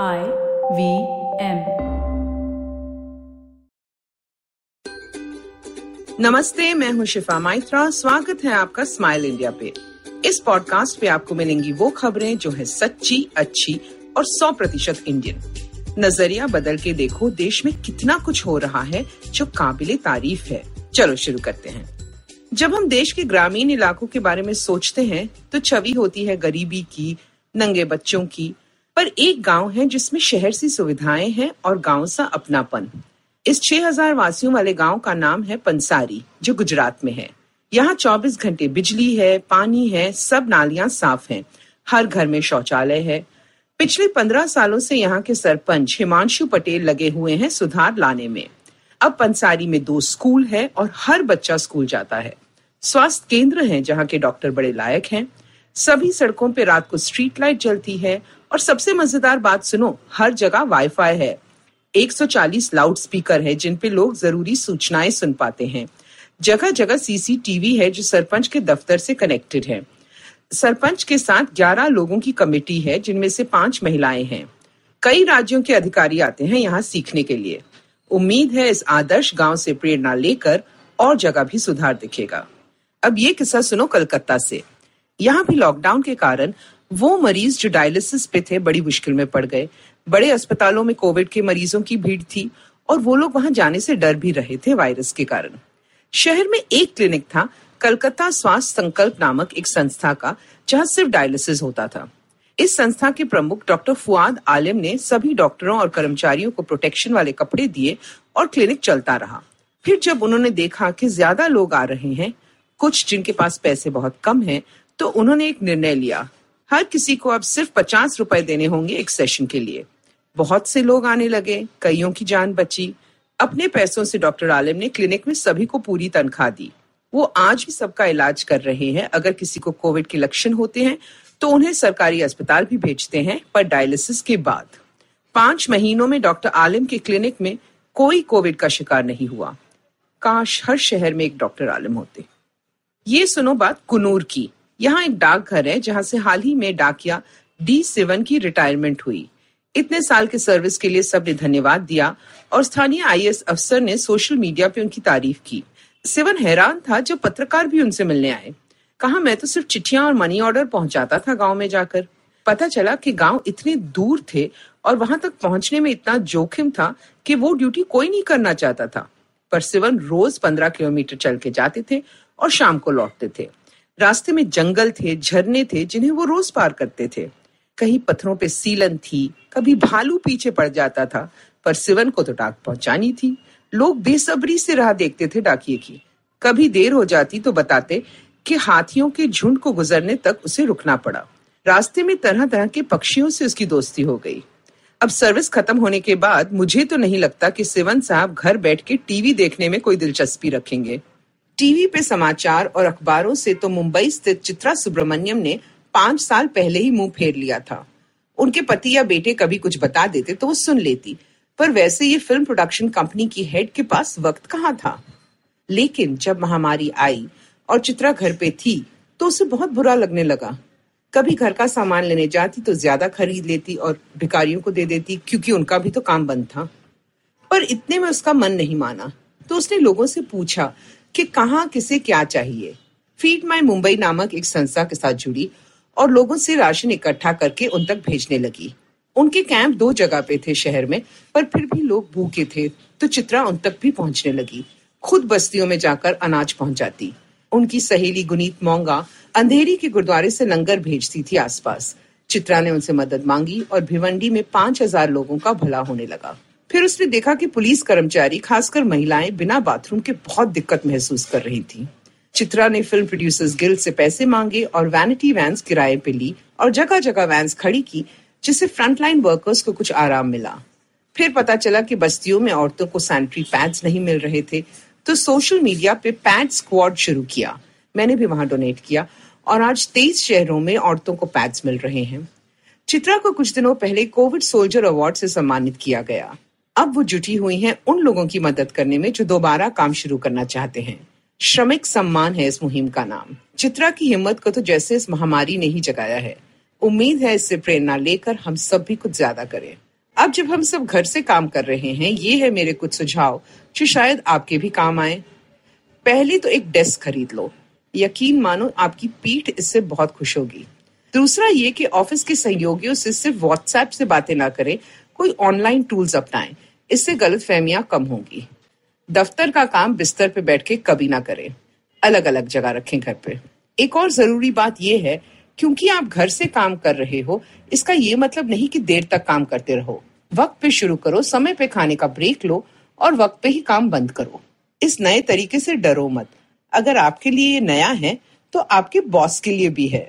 I V M नमस्ते, मैं हूँ शिफा माइत्रा। स्वागत है आपका स्माइल इंडिया पे। इस पॉडकास्ट पे आपको मिलेंगी वो खबरें जो है सच्ची, अच्छी और 100 प्रतिशत इंडियन। नज़रिया बदल के देखो, देश में कितना कुछ हो रहा है जो काबिले तारीफ़ है। चलो शुरू करते हैं। जब हम देश के ग्रामीण इलाकों के बारे में सोचते हैं तो छवि होती है गरीबी की, नंगे बच्चों की पर एक गाँव है जिसमें शहर सी सुविधाएँ हैं और गाँव सा अपनापन। इस 6000 वासियों वाले गाँव का नाम है पंसारी, जो गुजरात में है। यहाँ 24 घंटे बिजली है, पानी है, सब नालियाँ साफ़ हैं। हर घर में शौचालय है। पिछले 15 सालों से यहाँ के सरपंच हिमांशु पटेल लगे हुए हैं सुधार लाने में। अब पंसारी में दो स्कूल है और हर बच्चा स्कूल जाता है। स्वास्थ्य केंद्र है जहाँ के डॉक्टर बड़े लायक हैं। सभी सड़कों पर रात को स्ट्रीट लाइट जलती है और सबसे मज़ेदार बात सुनो, हर जगह वाईफाई है। 140 लाउड स्पीकर है, जिन पे लोग ज़रूरी सूचनाएँ सुन पाते हैं। जगह जगह सीसीटीवी है, जो सरपंच के दफ्तर से कनेक्टेड है। सरपंच के साथ 11 लोगों की कमेटी है, जिनमें से पाँच महिलाएँ हैं। कई राज्यों के अधिकारी आते हैं यहाँ सीखने के लिए। उम्मीद है इस आदर्श गाँव से प्रेरणा लेकर और जगह भी सुधार दिखेगा। अब ये किस्सा सुनो कलकत्ता से। यहाँ भी लॉकडाउन के कारण वो मरीज़ जो डायलिसिस पे थे, बड़ी मुश्किल में पड़ गए। बड़े अस्पतालों में कोविड के मरीजों की भीड़ थी और वो लोग वहाँ जाने से डर भी रहे थे वायरस के कारण। शहर में एक क्लिनिक था, कलकत्ता स्वास्थ्य संकल्प नामक एक संस्था का, जहाँ सिर्फ़ डायलिसिस होता था। इस संस्था के प्रमुख डॉक्टर फुआद आलिम ने सभी डॉक्टरों और कर्मचारियों को प्रोटेक्शन वाले कपड़े दिए और क्लिनिक चलता रहा। फिर जब उन्होंने देखा कि ज़्यादा लोग आ रहे हैं, कुछ जिनके पास पैसे बहुत कम हैं तो उन्होंने एक निर्णय लिया हर किसी को अब सिर्फ़ पचास रुपए देने होंगे एक सेशन के लिए। बहुत से लोग आने लगे, कईयों की जान बची। अपने पैसों से डॉक्टर आलिम ने क्लिनिक में सभी को पूरी तनख्वाह दी। वो आज भी सबका इलाज कर रहे हैं। अगर किसी को कोविड के लक्षण होते हैं तो उन्हें सरकारी अस्पताल भी भेजते हैं, पर डायलिसिस के बाद। पाँच महीनों में डॉक्टर आलम के क्लिनिक में कोई कोविड का शिकार नहीं हुआ। काश हर शहर में एक डॉक्टर आलम होते। ये सुनो बात कुनूर की। यहाँ एक डाकघर है जहाँ से हाल ही में डाकिया डी सिवन की रिटायरमेंट हुई। इतने साल के सर्विस के लिए सबने धन्यवाद दिया और स्थानीय आईएएस अफसर ने सोशल मीडिया पे उनकी तारीफ़ की। सिवन हैरान था जब पत्रकार भी उनसे मिलने आए। कहा, मैं तो सिर्फ़ चिट्ठियाँ और मनी ऑर्डर पहुंचाता था गाँव में जाकर। पता चला कि गाँव इतने दूर थे और वहाँ तक पहुँचने में इतना जोखिम था कि वो ड्यूटी कोई नहीं करना चाहता था। पर सिवन रोज पंद्रह किलोमीटर चल के जाते थे और शाम को लौटते थे। रास्ते में जंगल थे, झरने थे, जिन्हें वो रोज पार करते थे। कहीं पत्थरों पे सीलन थी, कभी भालू पीछे पड़ जाता था, पर सिवन को तो डाक पहुंचानी थी। लोग बेसब्री से राह देखते थे डाकिए की। कभी देर हो जाती तो बताते कि हाथियों के झुंड को गुजरने तक उसे रुकना पड़ा। रास्ते में तरह तरह के पक्षियों से उसकी दोस्ती हो गई। अब सर्विस खत्म होने के बाद मुझे तो नहीं लगता कि सिवन साहब घर बैठ के टीवी देखने में कोई दिलचस्पी रखेंगे। टीवी पे समाचार और अखबारों से तो मुंबई स्थित चित्रा सुब्रमण्यम ने पाँच साल पहले ही मुँह फेर लिया था। उनके पति या बेटे कभी कुछ बता देते तो वो सुन लेती। पर वैसे ये फ़िल्म प्रोडक्शन कंपनी की हेड के पास वक्त कहाँ था? लेकिन जब महामारी आई और चित्रा घर पे थी तो उसे बहुत बुरा लगने लगा। कभी घर का सामान लेने जाती तो ज़्यादा खरीद लेती और भिकारियों को दे देती, क्योंकि उनका भी तो काम बंद था। पर इतने में उसका मन नहीं माना। तो उसने लोगों से पूछा कि कहाँ किसे क्या चाहिए। फ़ीड माई मुंबई नामक एक संस्था के साथ जुड़ी और लोगों से राशन इकट्ठा करके उन तक भेजने लगी। उनके कैंप दो जगह पे थे शहर में, पर फिर भी लोग भूखे थे तो चित्रा उन तक भी पहुँचने लगी। खुद बस्तियों में जाकर अनाज पहुंचाती उनकी सहेली गुनीत मोंगा अंधेरी के गुरुद्वारे से लंगर भेजती थी आसपास। चित्रा ने उनसे मदद मांगी और भिवंडी में पाँच हज़ार लोगों का भला होने लगा। फिर उसने देखा कि पुलिस कर्मचारी, खासकर महिलाएँ, बिना बाथरूम के बहुत दिक्कत महसूस कर रही थी। चित्रा ने फ़िल्म प्रोड्यूसर्स गिल्ड से पैसे मांगे और वैनिटी वैन्स किराए पे ली और जगह जगह वैन्स खड़ी की, जिससे फ्रंटलाइन वर्कर्स को कुछ आराम मिला। फिर पता चला कि बस्तियों में औरतों को सैनिटरी पैड्स नहीं मिल रहे थे तो सोशल मीडिया पे पैड स्क्वाड शुरू किया। मैंने भी वहाँ डोनेट किया और आज तेईस शहरों में औरतों को पैड्स मिल रहे हैं। चित्रा को कुछ दिनों पहले कोविड सोल्जर अवार्ड से सम्मानित किया गया। अब वो जुटी हुई हैं उन लोगों की मदद करने में जो दोबारा काम शुरू करना चाहते हैं। श्रमिक सम्मान है इस मुहिम का नाम। चित्रा की हिम्मत को तो जैसे इस महामारी ने ही जगाया है। उम्मीद है इससे प्रेरणा लेकर हम सब भी कुछ ज़्यादा करें। अब जब हम सब घर से काम कर रहे हैं, ये है मेरे कुछ सुझाव, जो शायद आपके भी काम आए। पहले तो एक डेस्क खरीद लो। यकीन मानो आपकी पीठ इससे बहुत खुश होगी। दूसरा ये कि ऑफ़िस के सहयोगियों से सिर्फ़ व्हाट्सएप से बातें ना करें, कोई ऑनलाइन टूल्स अपनाएँ। इससे गलत फहमियाँ कम होंगी। दफ्तर का काम बिस्तर पे बैठ के कभी ना करें। अलग अलग जगह रखें घर पे। एक और ज़रूरी बात यह है, क्योंकि आप घर से काम कर रहे हो, इसका ये मतलब नहीं कि देर तक काम करते रहो। वक्त पे शुरू करो, समय पे खाने का ब्रेक लो और वक्त पे ही काम बंद करो। इस नए तरीके से डरो मत। अगर आपके लिए ये नया है तो आपके बॉस के लिए भी है।